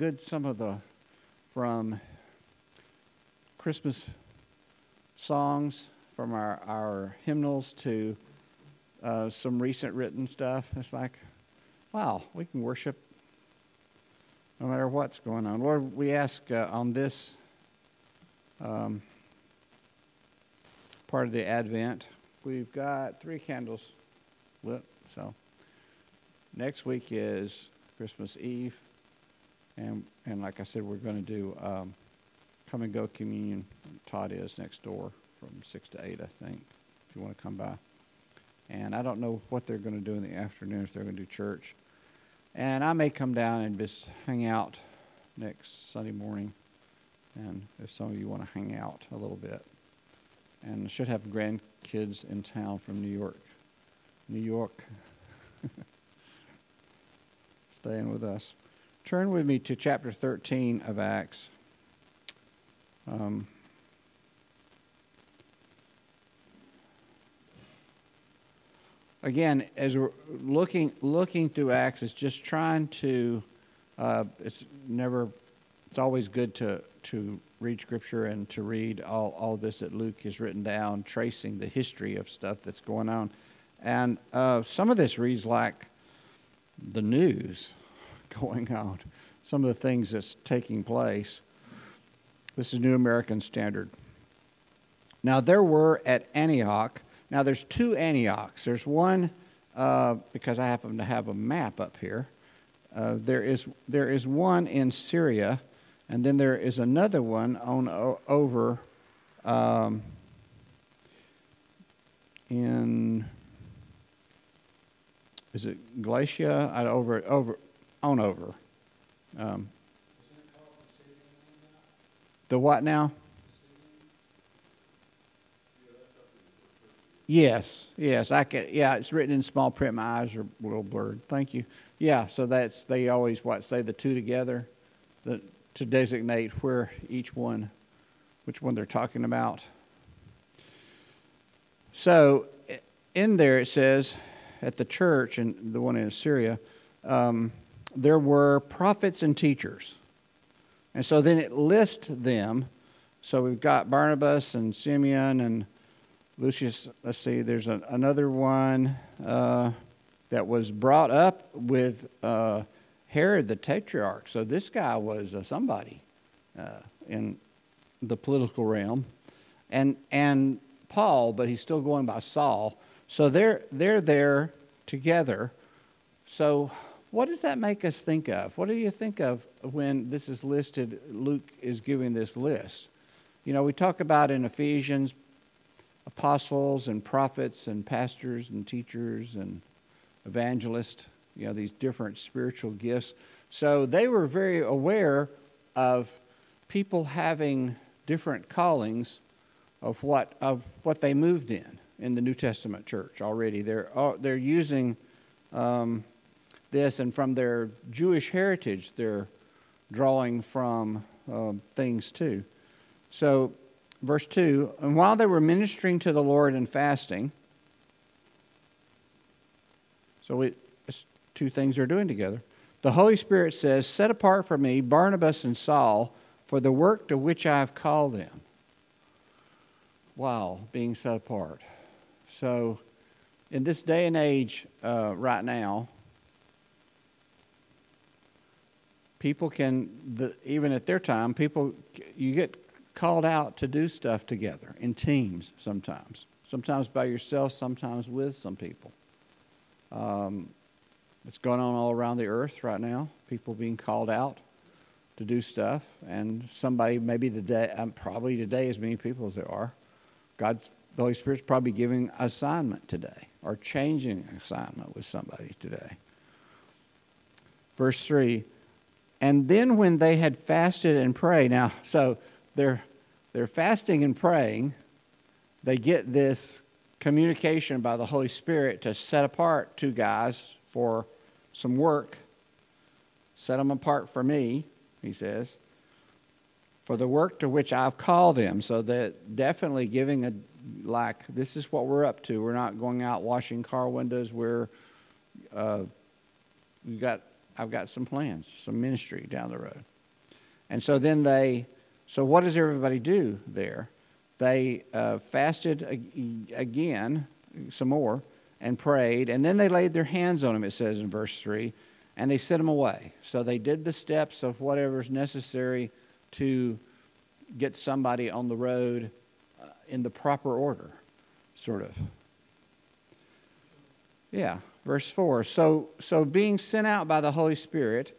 good some of the from Christmas songs, from our, our hymnals to uh, some recent written stuff. It's like, wow, we can worship no matter what's going on. Lord, we ask uh, on this um, part of the Advent, we've got three candles lit. So next week is Christmas Eve, and and like I said, we're going to do um, come and go communion. Todd is next door from six to eight, I think. If you want to come by, and I don't know what they're going to do in the afternoon. If they're going to do church, and I may come down and just hang out next Sunday morning, and if some of you want to hang out a little bit, and I should have grandkids in town from New York. New York. Staying with us. Turn with me to chapter 13 of Acts. Um, again, as we're looking looking through Acts, it's just trying to. Uh, it's never. It's always good to to read Scripture and to read all all this that Luke has written down, tracing the history of stuff that's going on, and uh, some of this reads like the news going on. Some of the things that's taking place. This is New American Standard. Now there were at Antioch now, there's two Antiochs. There's one, uh, because I happen to have a map up here. Uh, there, is, there is one in Syria, and then there is another one on o- over um, in, is it Galatia? I, over, over, on over. Um, the what now? Yes, yes, I can. Yeah, it's written in small print. My eyes are a little blurred. Thank you. Yeah, so that's they always what say the two together, the, to designate where each one, which one they're talking about. So in there it says at the church and the one in Assyria, um, there were prophets and teachers, and so then it lists them. So we've got Barnabas and Simeon and Lucius, let's see, there's a, another one uh, that was brought up with uh, Herod the Tetrarch. So this guy was uh, somebody in the political realm. And, and Paul, but he's still going by Saul. So they're, they're there together. So what does that make us think of? What do you think of when this is listed? Luke is giving this list. You know, we talk about in Ephesians, apostles and prophets and pastors and teachers and evangelists, you know, these different spiritual gifts. So they were very aware of people having different callings of what, of what they moved in in the New Testament church already. They're, uh, they're using um, this, and from their Jewish heritage, they're drawing from uh, things too. So verse 2 And while they were ministering to the Lord and fasting, so we, two things they're doing together. The Holy Spirit says, Set apart for me Barnabas and Saul for the work to which I have called them. Wow, being set apart. So, in this day and age, uh, right now, people can, the, even at their time, people, you get called out to do stuff together in teams sometimes, sometimes by yourself, sometimes with some people. Um, it's going on all around the earth right now. People being called out to do stuff, and somebody maybe today, um, probably today, as many people as there are, God's the Holy Spirit's probably giving assignment today or changing assignment with somebody today. Verse 3 And then when they had fasted and prayed, now, so they're they're fasting and praying, they get this communication by the Holy Spirit to set apart two guys for some work. Set them apart for me, he says, for the work to which I've called them. So that definitely giving a, like, this is what we're up to. We're not going out washing car windows. We're, uh, we've got I've got some plans, some ministry down the road. And so then they, so what does everybody do there? They uh, fasted again, some more, and prayed, and then they laid their hands on him, it says in verse 3, and they sent him away. So they did the steps of whatever's necessary to get somebody on the road uh, in the proper order, sort of. Yeah, verse 4. So, so being sent out by the Holy Spirit,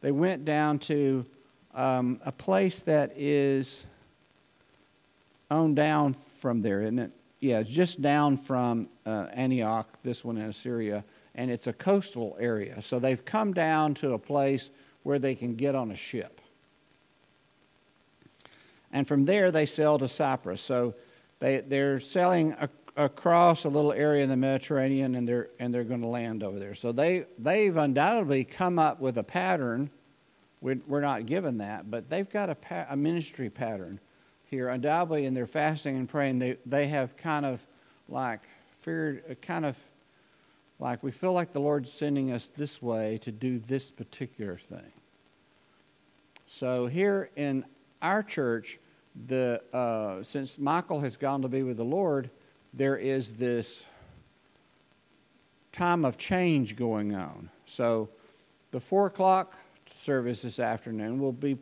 they went down to um, a place that is on down from there, isn't it? Yeah, it's just down from uh, Antioch, this one in Assyria, and it's a coastal area. So they've come down to a place where they can get on a ship. And from there, they sail to Cyprus. So they, they're sailing a, across a little area in the Mediterranean, and they're, and they're going to land over there. So they, they've undoubtedly come up with a pattern. We're not given that, but they've got a, a ministry pattern here, undoubtedly in their fasting and praying, they, they have kind of like feared, uh, kind of like we feel like the Lord's sending us this way to do this particular thing. So here in our church, the uh, since Michael has gone to be with the Lord, there is this time of change going on. So the four o'clock service this afternoon will be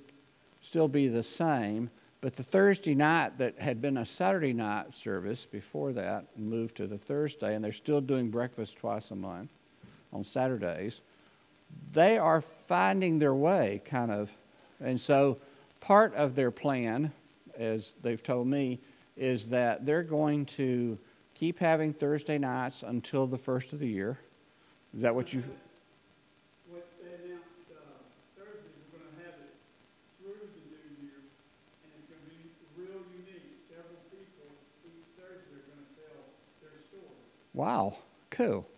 still be the same, but the Thursday night that had been a Saturday night service before that moved to the Thursday, and they're still doing breakfast twice a month on Saturdays. They are finding their way, kind of. And so part of their plan, as they've told me, is that they're going to keep having Thursday nights until the first of the year. Is that what you Wow, cool.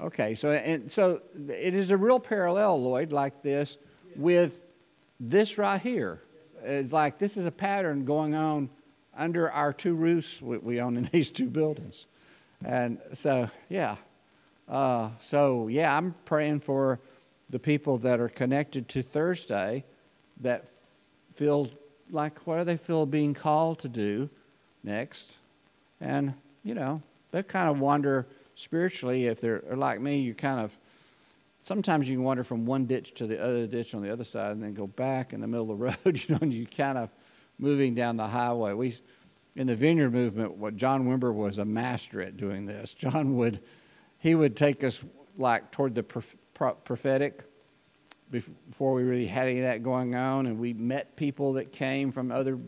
Okay, so and so it is a real parallel, Lloyd, like this with this right here. It's like this is a pattern going on under our two roofs we own in these two buildings, and so yeah, uh, so yeah, I'm praying for the people that are connected to Thursday that feel like what do they feel being called to do next, and you know they kind of wonder spiritually if they're like me. You kind of sometimes you can wander from one ditch to the other ditch on the other side, and then go back in the middle of the road. You know, and you kind of moving down the highway. We in the vineyard movement, what John Wimber was a master at doing this. John would he would take us like toward the prophetic before we really had any of that going on, and we met people that came from other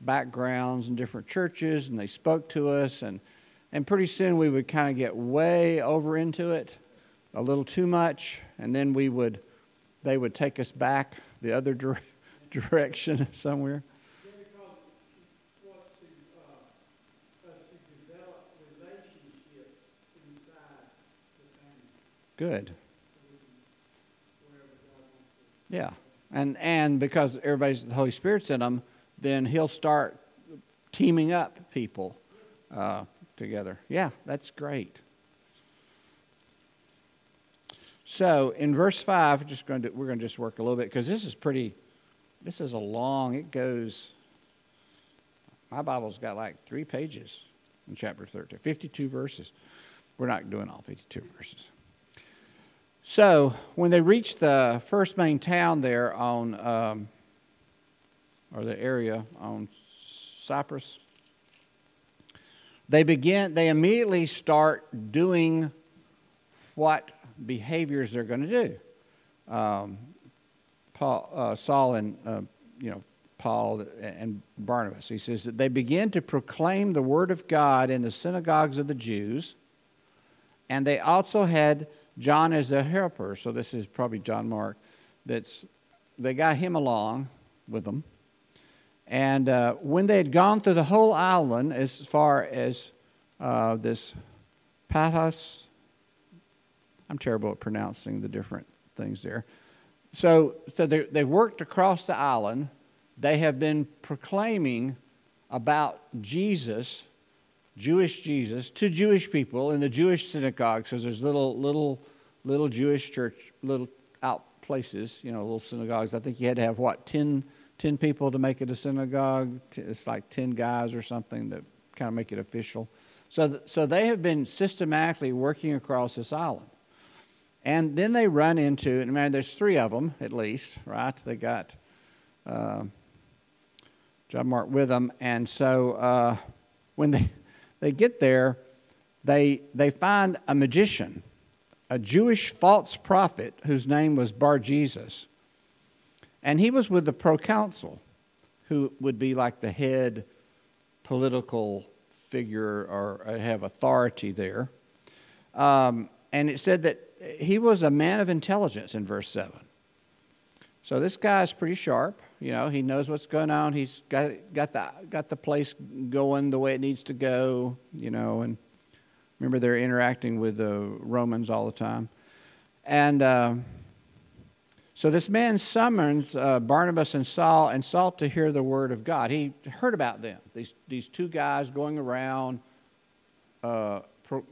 backgrounds and different churches, and they spoke to us and and pretty soon we would kind of get way over into it, a little too much, and then we would, they would take us back the other dire- direction somewhere. Good. Yeah. And and because everybody's the Holy Spirit's in them, then he'll start teaming up people. Uh, together. Yeah, that's great. So in verse five, we're just going to we're going to just work a little bit because this is pretty. This is a long. It goes. My Bible's got like three pages in chapter 13, 52 verses. We're not doing all 52 verses. So when they reached the first main town there on, um, or the area on Cyprus, they begin, they immediately start doing what behaviors they're going to do. Um, Paul, uh, Saul and uh, you know Paul and Barnabas. He says that they begin to proclaim the word of God in the synagogues of the Jews, and they also had John is their helper. So this is probably John Mark. That's they got him along with them. And uh, when they had gone through the whole island, as far as uh, this Patmos, I'm terrible at pronouncing the different things there. So, so they, they've worked across the island. They have been proclaiming about Jesus, Jewish Jesus, to Jewish people in the Jewish synagogue. because there's little, little, little Jewish church, little out places, you know, little synagogues. I think you had to have what, 10, 10 people to make it a synagogue? It's like 10 guys or something that kind of make it official. So, th- so they have been systematically working across this island. And then they run into, and man, there's three of them at least, right? They got uh, John Mark with them. And so uh, when they, they get there, they, they find a magician, a Jewish false prophet whose name was Bar Jesus. And he was with the proconsul, who would be like the head political figure or have authority there. Um, and it said that he was a man of intelligence in verse 7. So this guy's pretty sharp. You know, he knows what's going on. He's got, got, the, got the place going the way it needs to go, you know, and remember they're interacting with the Romans all the time. And uh, so this man summons uh, Barnabas and Saul and Saul to hear the word of God. He heard about them, these, these two guys going around uh, pro-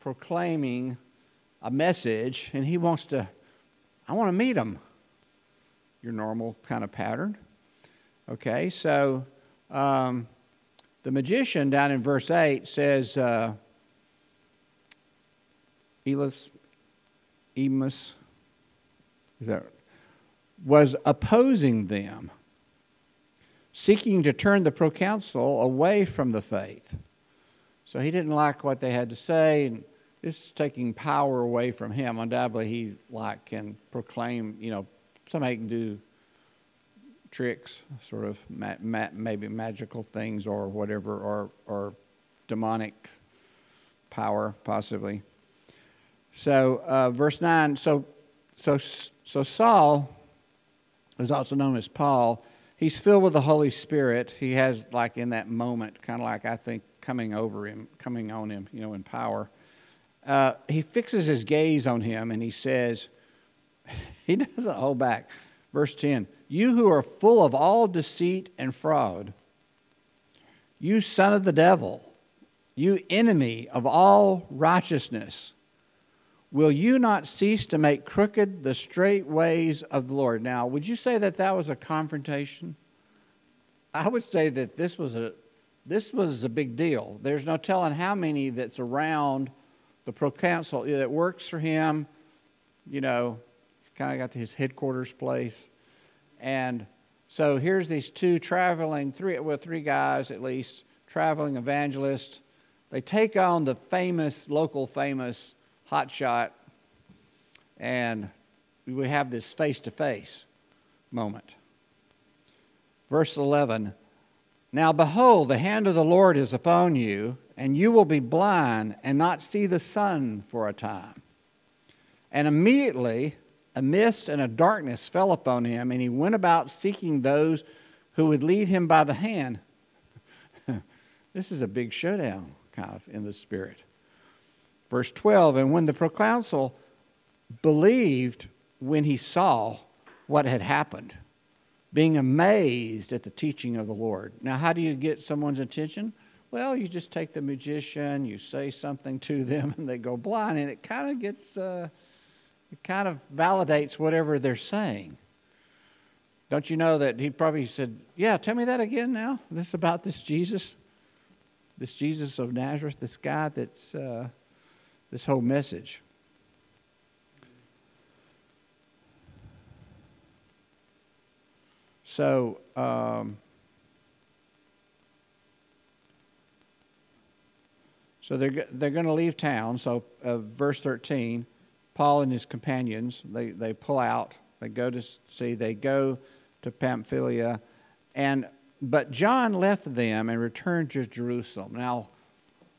proclaiming a message, and he wants to, I want to meet them. Your normal kind of pattern. Okay, so um, the magician down in verse 8 says, uh, Elis, Emus, is that, was opposing them, seeking to turn the proconsul away from the faith. So he didn't like what they had to say, and this is taking power away from him. Undoubtedly, he like can proclaim. You know, somebody can do tricks, sort of ma- ma- maybe magical things or whatever, or or demonic power possibly. So uh, verse nine. So so so Saul is also known as Paul. He's filled with the Holy Spirit. He has like in that moment, kind of like I think coming over him, coming on him, you know, in power uh, he fixes his gaze on him and he says, he doesn't hold back. Verse 10 You who are full of all deceit and fraud, you son of the devil, you enemy of all righteousness, will you not cease to make crooked the straight ways of the Lord? Now, would you say that that was a confrontation? I would say that this was a this was a big deal. There's no telling how many that's around the proconsul that works for him, you know, kind of got his headquarters place. And so here's these two traveling, three, well, three guys at least, traveling evangelists. They take on the famous, local famous hotshot, and we have this face to face moment. Verse 11 Now behold, the hand of the Lord is upon you and you will be blind and not see the sun for a time. And immediately a mist and a darkness fell upon him, and he went about seeking those who would lead him by the hand. this is a big showdown, kind of, in the spirit. Verse 12 And when the proconsul believed when he saw what had happened, being amazed at the teaching of the Lord. Now, how do you get someone's attention? Well, you just take the magician, you say something to them, and they go blind, and it kind of gets, uh, it kind of validates whatever they're saying. Don't you know that he probably said, Yeah, tell me that again now? This about this Jesus? This Jesus of Nazareth, this guy that's uh, this whole message. So, um, So they're, they're going to leave town. So, uh, verse 13, Paul and his companions, they, they pull out. They go to see, they go to Pamphylia. And, but John left them and returned to Jerusalem. Now,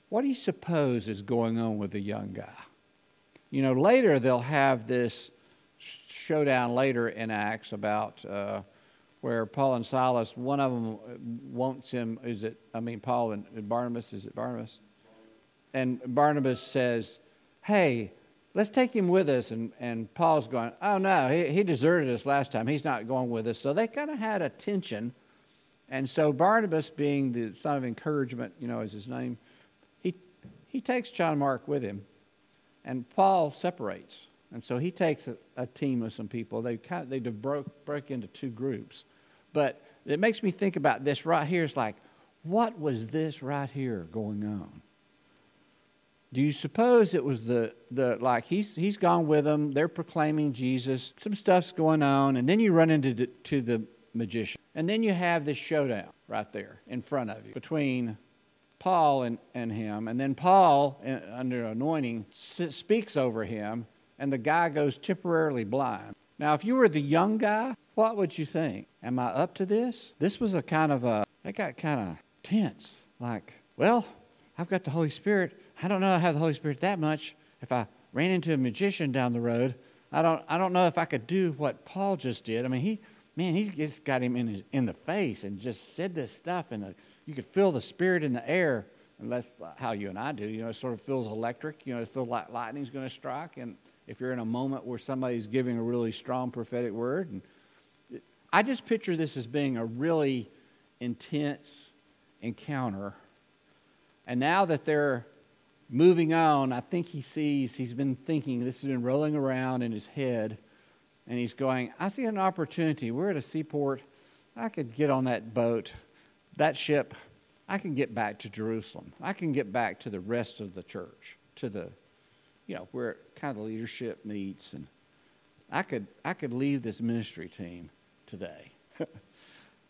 what do you suppose is going on with the young guy? You know, later they'll have this showdown later in Acts about uh, where Paul and Silas, one of them wants him, is it, I mean, Paul and Barnabas, is it Barnabas? and Barnabas says, Hey, let's take him with us. And, and Paul's going, Oh, no, he, he deserted us last time. He's not going with us. So they kind of had a tension. And so Barnabas, being the son of encouragement, you know, is his name, he, he takes John Mark with him. And Paul separates. And so he takes a, a team of some people. They kind of, they broke, broke into two groups. But it makes me think about this right here. It's like, what was this right here going on? Do you suppose it was the, the like he's, he's gone with them, they're proclaiming Jesus, some stuff's going on, and then you run into the, to the magician. And then you have this showdown right there in front of you between Paul and, and him. And then Paul, uh, under anointing, speaks over him, and the guy goes temporarily blind. Now, if you were the young guy, what would you think? Am I up to this? This was a kind of a, that got kind of tense. Like, well, I've got the Holy Spirit. I don't know I have the Holy Spirit that much. If I ran into a magician down the road, I don't, I don't know if I could do what Paul just did. I mean, he, man, he just got him in, his, in the face and just said this stuff, and you could feel the Spirit in the air. And that's how you and I do. You know, it sort of feels electric. You know, it feels like lightning's going to strike. And if you're in a moment where somebody's giving a really strong prophetic word, and I just picture this as being a really intense encounter. And now that they're moving on, I think he sees, he's been thinking, this has been rolling around in his head, and he's going, I see an opportunity. We're at a seaport. I could get on that boat, that ship. I can get back to Jerusalem. I can get back to the rest of the church, to the, you know, where kind of leadership meets. And I could, I could leave this ministry team today.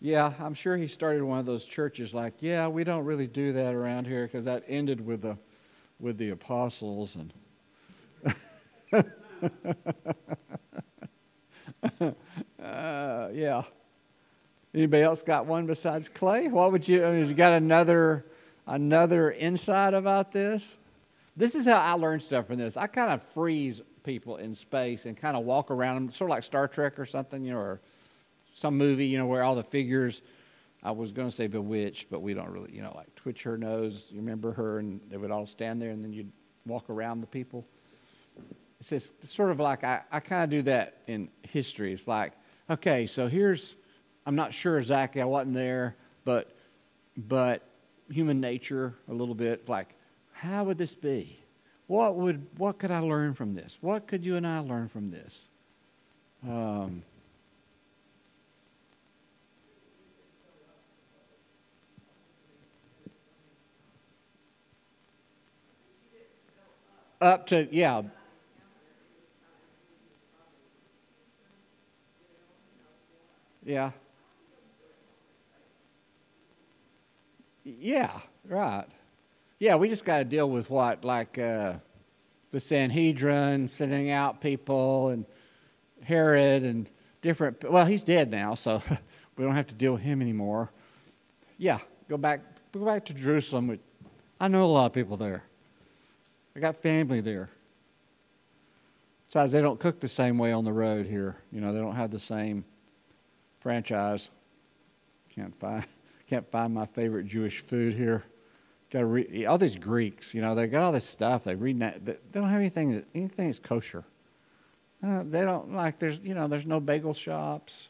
Yeah, I'm sure he started one of those churches like, yeah, we don't really do that around here because that ended with the with the apostles and uh, yeah. Anybody else got one besides Clay? What would you? Mean, you got another another insight about this? This is how I learn stuff from this. I kind of freeze people in space and kind of walk around them, sort of like Star Trek or something, you know, or some movie, you know, where all the figures, I was going to say bewitched, but we don't really, you know, like twitch her nose. You remember her, and they would all stand there, and then you'd walk around the people. It's just sort of like I, I kind of do that in history. It's like, okay, so here's, I'm not sure exactly, I wasn't there, but, but human nature a little bit, like, how would this be? What would, what could I learn from this? What could you and I learn from this? Um, up to, yeah. Yeah. Yeah, right. Yeah, we just got to deal with what, like uh, the Sanhedrin sending out people and Herod and different. Well, he's dead now, so we don't have to deal with him anymore. Yeah, go back, go back to Jerusalem. I know a lot of people there. I got family there. Besides, they don't cook the same way on the road here. You know, they don't have the same franchise. Can't find can't find my favorite Jewish food here. Got to read all these Greeks. You know, they got all this stuff. They read that. They don't have anything that anything that's kosher. Uh, they don't like. There's you know. There's no bagel shops.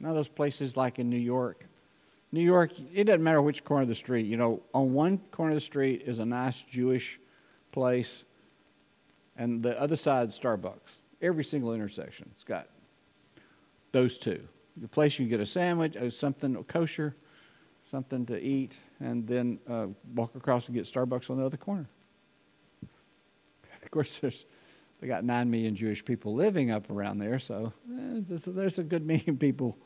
None of those places like in New York. New York, it doesn't matter which corner of the street. You know, on one corner of the street is a nice Jewish place, and the other side Starbucks. Every single intersection, it's got those two. The place you can get a sandwich, or uh, something kosher, something to eat, and then uh, walk across and get Starbucks on the other corner. Of course, there's they got nine million Jewish people living up around there, so eh, there's, there's a good million people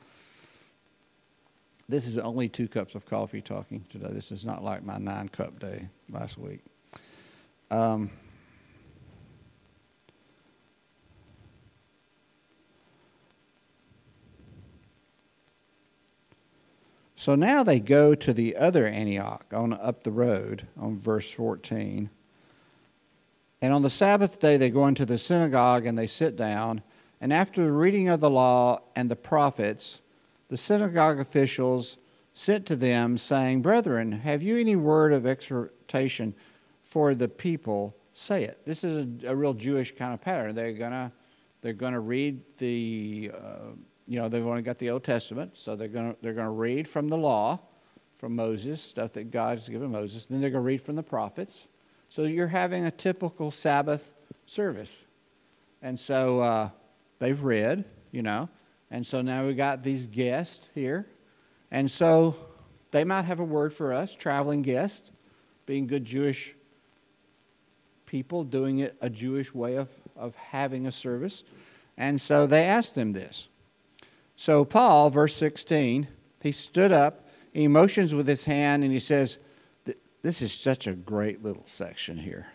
this is only two cups of coffee talking today. This is not like my nine cup day last week. Um, so now they go to the other Antioch on up the road on verse 14. And on the Sabbath day, they go into the synagogue and they sit down. And after the reading of the law and the prophets, the synagogue officials sent to them, saying, Brethren, have you any word of exhortation for the people? Say it. This is a, a real Jewish kind of pattern. They're gonna they're gonna read the uh, you know they've only got the Old Testament, so they're gonna they're gonna read from the law, from Moses, stuff that God has given Moses. Then they're gonna read from the prophets. So you're having a typical Sabbath service. And so uh, they've read, you know, and so now we got these guests here. And so they might have a word for us, traveling guests, being good Jewish people, doing it a Jewish way of, of having a service. And so they asked them this. So, Paul, verse 16, he stood up, he motions with his hand, and he says, This is such a great little section here.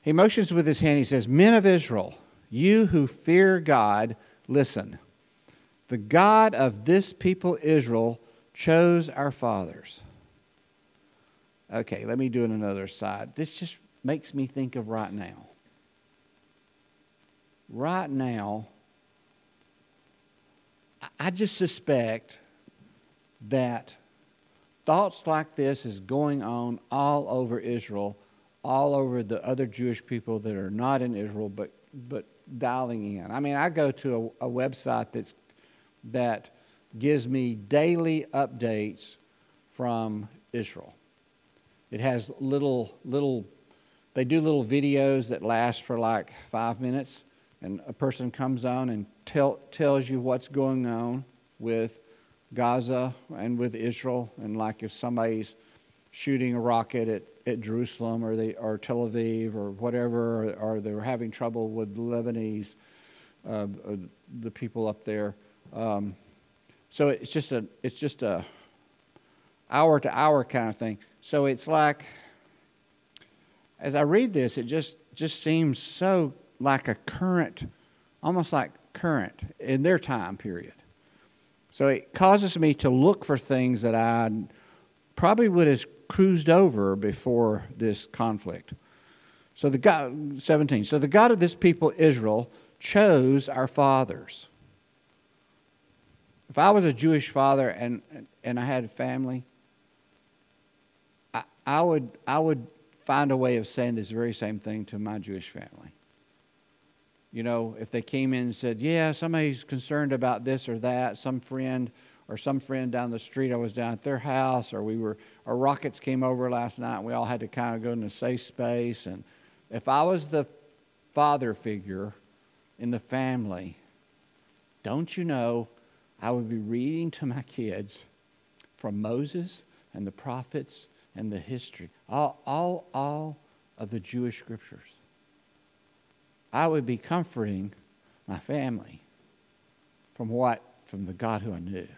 He motions with his hand, he says, Men of Israel, you who fear God, listen. The God of this people, Israel, chose our fathers. Okay, let me do it another side. This just makes me think of right now. Right now, I just suspect that thoughts like this is going on all over Israel, all over the other Jewish people that are not in Israel, but but dialing in. I mean, I go to a, a website that's that gives me daily updates from Israel. It has little little they do little videos that last for like five minutes, and a person comes on and tell, tells you what's going on with Gaza and with Israel, and like if somebody's shooting a rocket at, at Jerusalem or they or Tel Aviv or whatever, or, or they're having trouble with Lebanese, uh, uh the people up there. Um, so it's just a it's just a hour to hour kind of thing. So it's like as I read this, it just just seems so like a current, almost like current in their time period. So it causes me to look for things that I probably would have cruised over before this conflict. So the God 17. So the God of this people Israel chose our fathers if I was a Jewish father and, and I had a family, I, I, would, I would find a way of saying this very same thing to my Jewish family. You know, if they came in and said, Yeah, somebody's concerned about this or that, some friend or some friend down the street, I was down at their house, or we were, or rockets came over last night, and we all had to kind of go in a safe space. And if I was the father figure in the family, don't you know I would be reading to my kids from Moses and the prophets and the history, all, all, all of the Jewish scriptures. I would be comforting my family from what? From the God who I knew.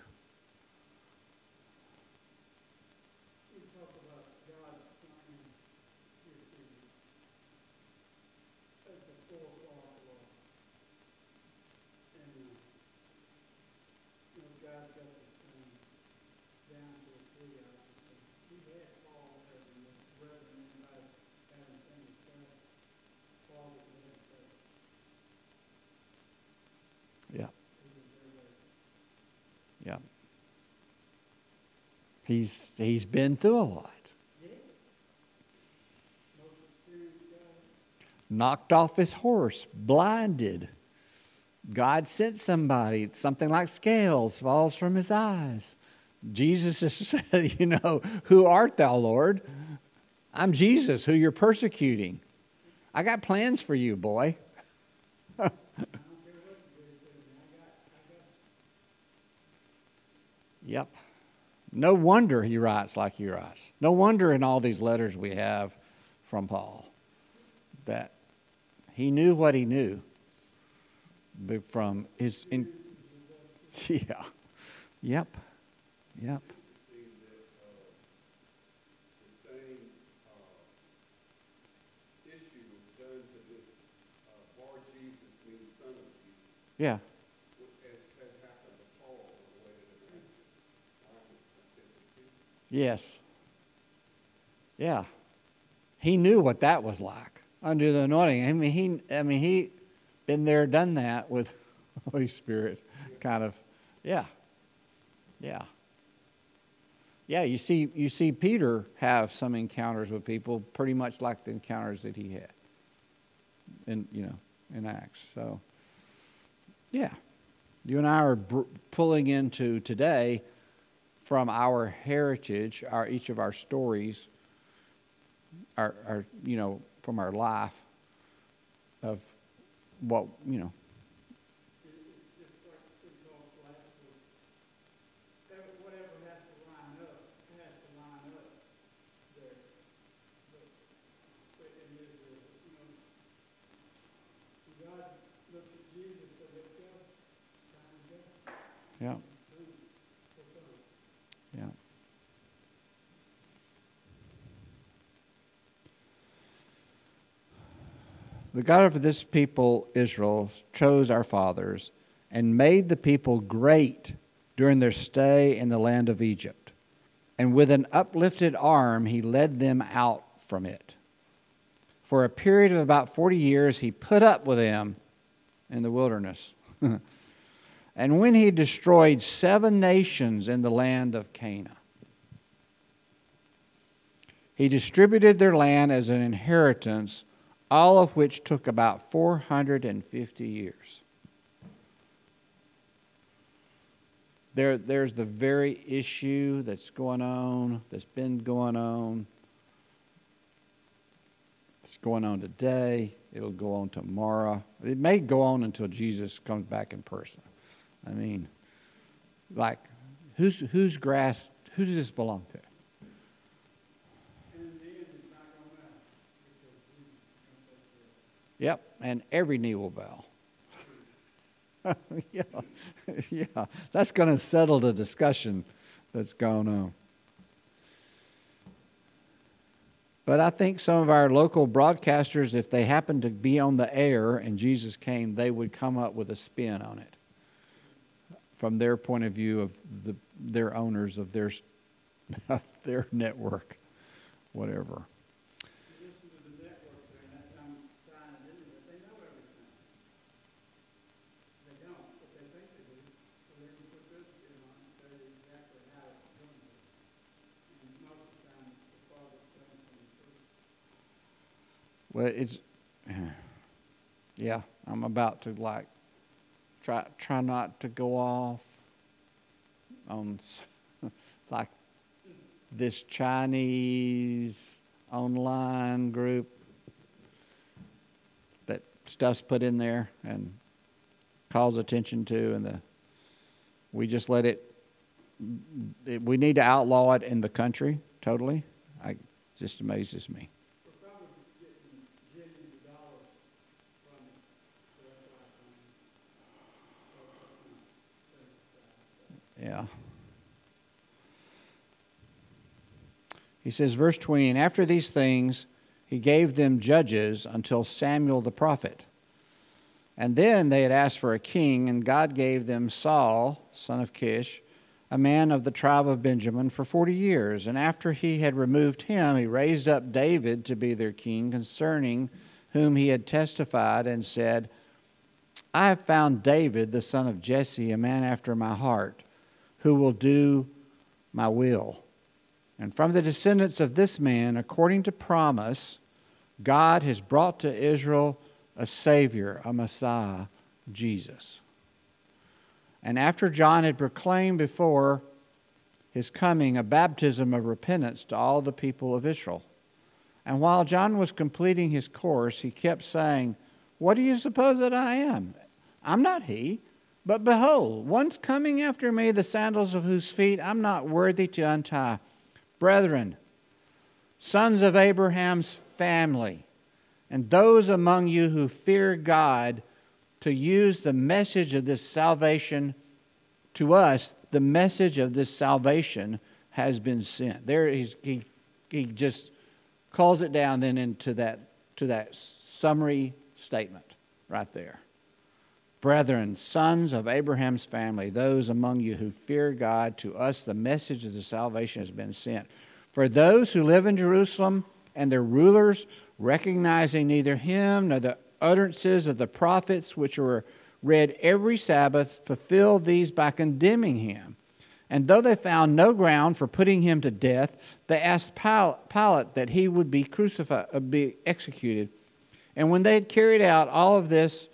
He's, he's been through a lot. Knocked off his horse, blinded. God sent somebody, something like scales falls from his eyes. Jesus said, You know, who art thou, Lord? I'm Jesus, who you're persecuting. I got plans for you, boy. yep. No wonder he writes like he writes. No wonder in all these letters we have from Paul that he knew what he knew from his. In, yeah. Yep. Yep. Yeah. Yes. Yeah. He knew what that was like under the anointing. I mean, he, I mean, he been there, done that with Holy Spirit, kind of. Yeah. Yeah. Yeah, you see, you see Peter have some encounters with people pretty much like the encounters that he had in, you know, in Acts. So, yeah. You and I are br- pulling into today from our heritage, our each of our stories, our, our you know, from our life, of what, you know. The God of this people, Israel, chose our fathers and made the people great during their stay in the land of Egypt. And with an uplifted arm, he led them out from it. For a period of about 40 years, he put up with them in the wilderness. and when he destroyed seven nations in the land of Canaan, he distributed their land as an inheritance, all of which took about 450 years. There, there's the very issue that's going on, that's been going on. It's going on today. It'll go on tomorrow. It may go on until Jesus comes back in person. I mean, like, whose whose grass? Who does this belong to? Yep, and every knee will bow. yeah, yeah, that's going to settle the discussion that's going on. But I think some of our local broadcasters, if they happened to be on the air and Jesus came, they would come up with a spin on it from their point of view of the, their owners of their, of their network, whatever. Well, it's yeah. I'm about to like try try not to go off on like this Chinese online group that stuff's put in there and calls attention to, and the we just let it. we need to outlaw it in the country totally. I, it just amazes me. He says, verse 20, and after these things, he gave them judges until Samuel the prophet. And then they had asked for a king, and God gave them Saul, son of Kish, a man of the tribe of Benjamin, for 40 years. And after he had removed him, he raised up David to be their king, concerning whom he had testified and said, I have found David, the son of Jesse, a man after my heart who will do my will. And from the descendants of this man, according to promise, God has brought to Israel a Savior, a Messiah, Jesus. And after John had proclaimed before his coming a baptism of repentance to all the people of Israel. And while John was completing his course, he kept saying, What do you suppose that I am? I'm not he. But behold, one's coming after me, the sandals of whose feet I'm not worthy to untie. Brethren, sons of Abraham's family, and those among you who fear God, to use the message of this salvation to us, the message of this salvation has been sent. There he, he just calls it down then into that, to that summary statement right there. Brethren, sons of Abraham's family, those among you who fear God, to us the message of the salvation has been sent. For those who live in Jerusalem and their rulers, recognizing neither him nor the utterances of the prophets which were read every Sabbath, fulfilled these by condemning him. And though they found no ground for putting him to death, they asked Pilate that he would be crucified, be executed. And when they had carried out all of this,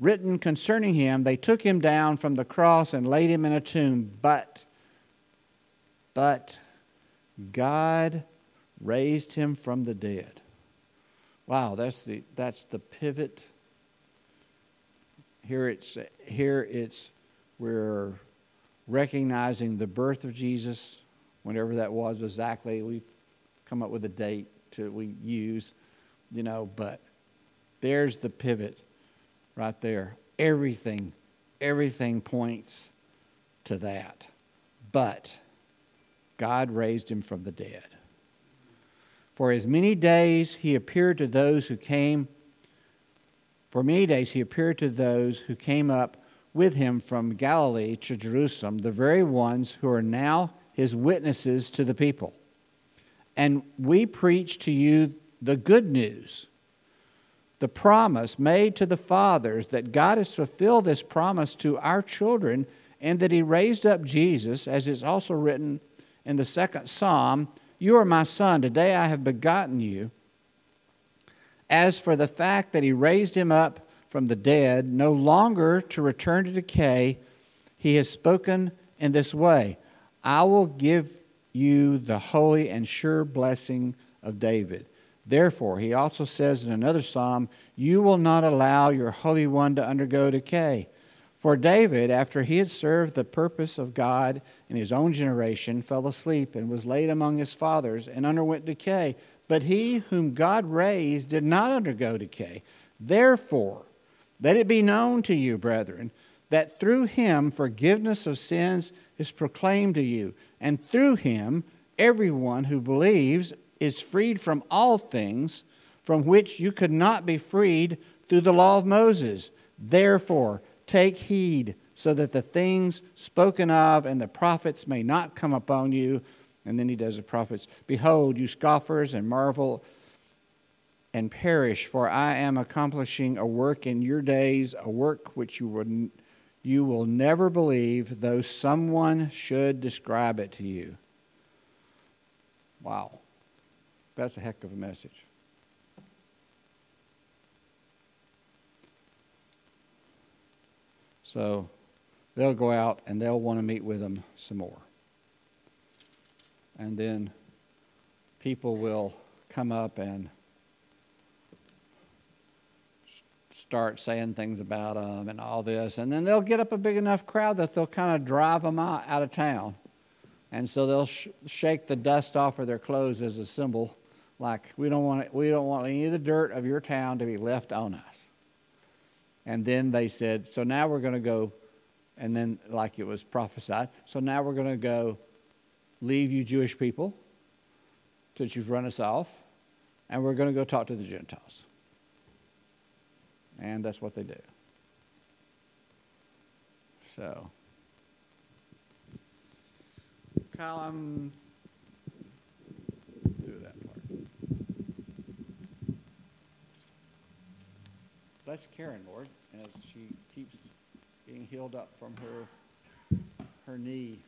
written concerning him, they took him down from the cross and laid him in a tomb. But, but God raised him from the dead. wow, that's the that's the pivot. Here it's here it's we're recognizing the birth of Jesus, whenever that was exactly. We've come up with a date to we use, you know, but there's the pivot right there. Everything, everything points to that. But God raised him from the dead. For as many days he appeared to those who came, for many days he appeared to those who came up with him from Galilee to Jerusalem, the very ones who are now his witnesses to the people. And we preach to you the good news, the promise made to the fathers that God has fulfilled this promise to our children, and that he raised up Jesus, as is also written in the second psalm You are my son, today I have begotten you. As for the fact that he raised him up from the dead, no longer to return to decay, he has spoken in this way I will give you the holy and sure blessing of David. Therefore, he also says in another psalm, You will not allow your Holy One to undergo decay. For David, after he had served the purpose of God in his own generation, fell asleep and was laid among his fathers and underwent decay. But he whom God raised did not undergo decay. Therefore, let it be known to you, brethren, that through him forgiveness of sins is proclaimed to you, and through him everyone who believes is freed from all things from which you could not be freed through the law of Moses. Therefore, take heed so that the things spoken of and the prophets may not come upon you. And then he does the prophets Behold, you scoffers, and marvel and perish, for I am accomplishing a work in your days, a work which you would you will never believe, though someone should describe it to you. Wow. That's a heck of a message. So they'll go out and they'll want to meet with them some more. And then people will come up and start saying things about them and all this. And then they'll get up a big enough crowd that they'll kind of drive them out, out of town. And so they'll sh- shake the dust off of their clothes as a symbol, like we don't want we don't want any of the dirt of your town to be left on us. And then they said, so now we're going to go, and then like it was prophesied, so now we're going to go leave you Jewish people, since you've run us off, and we're going to go talk to the Gentiles. And that's what they do. So, Kyle, I'm through that part. Bless Karen, Lord, as she keeps being healed up from her her knee.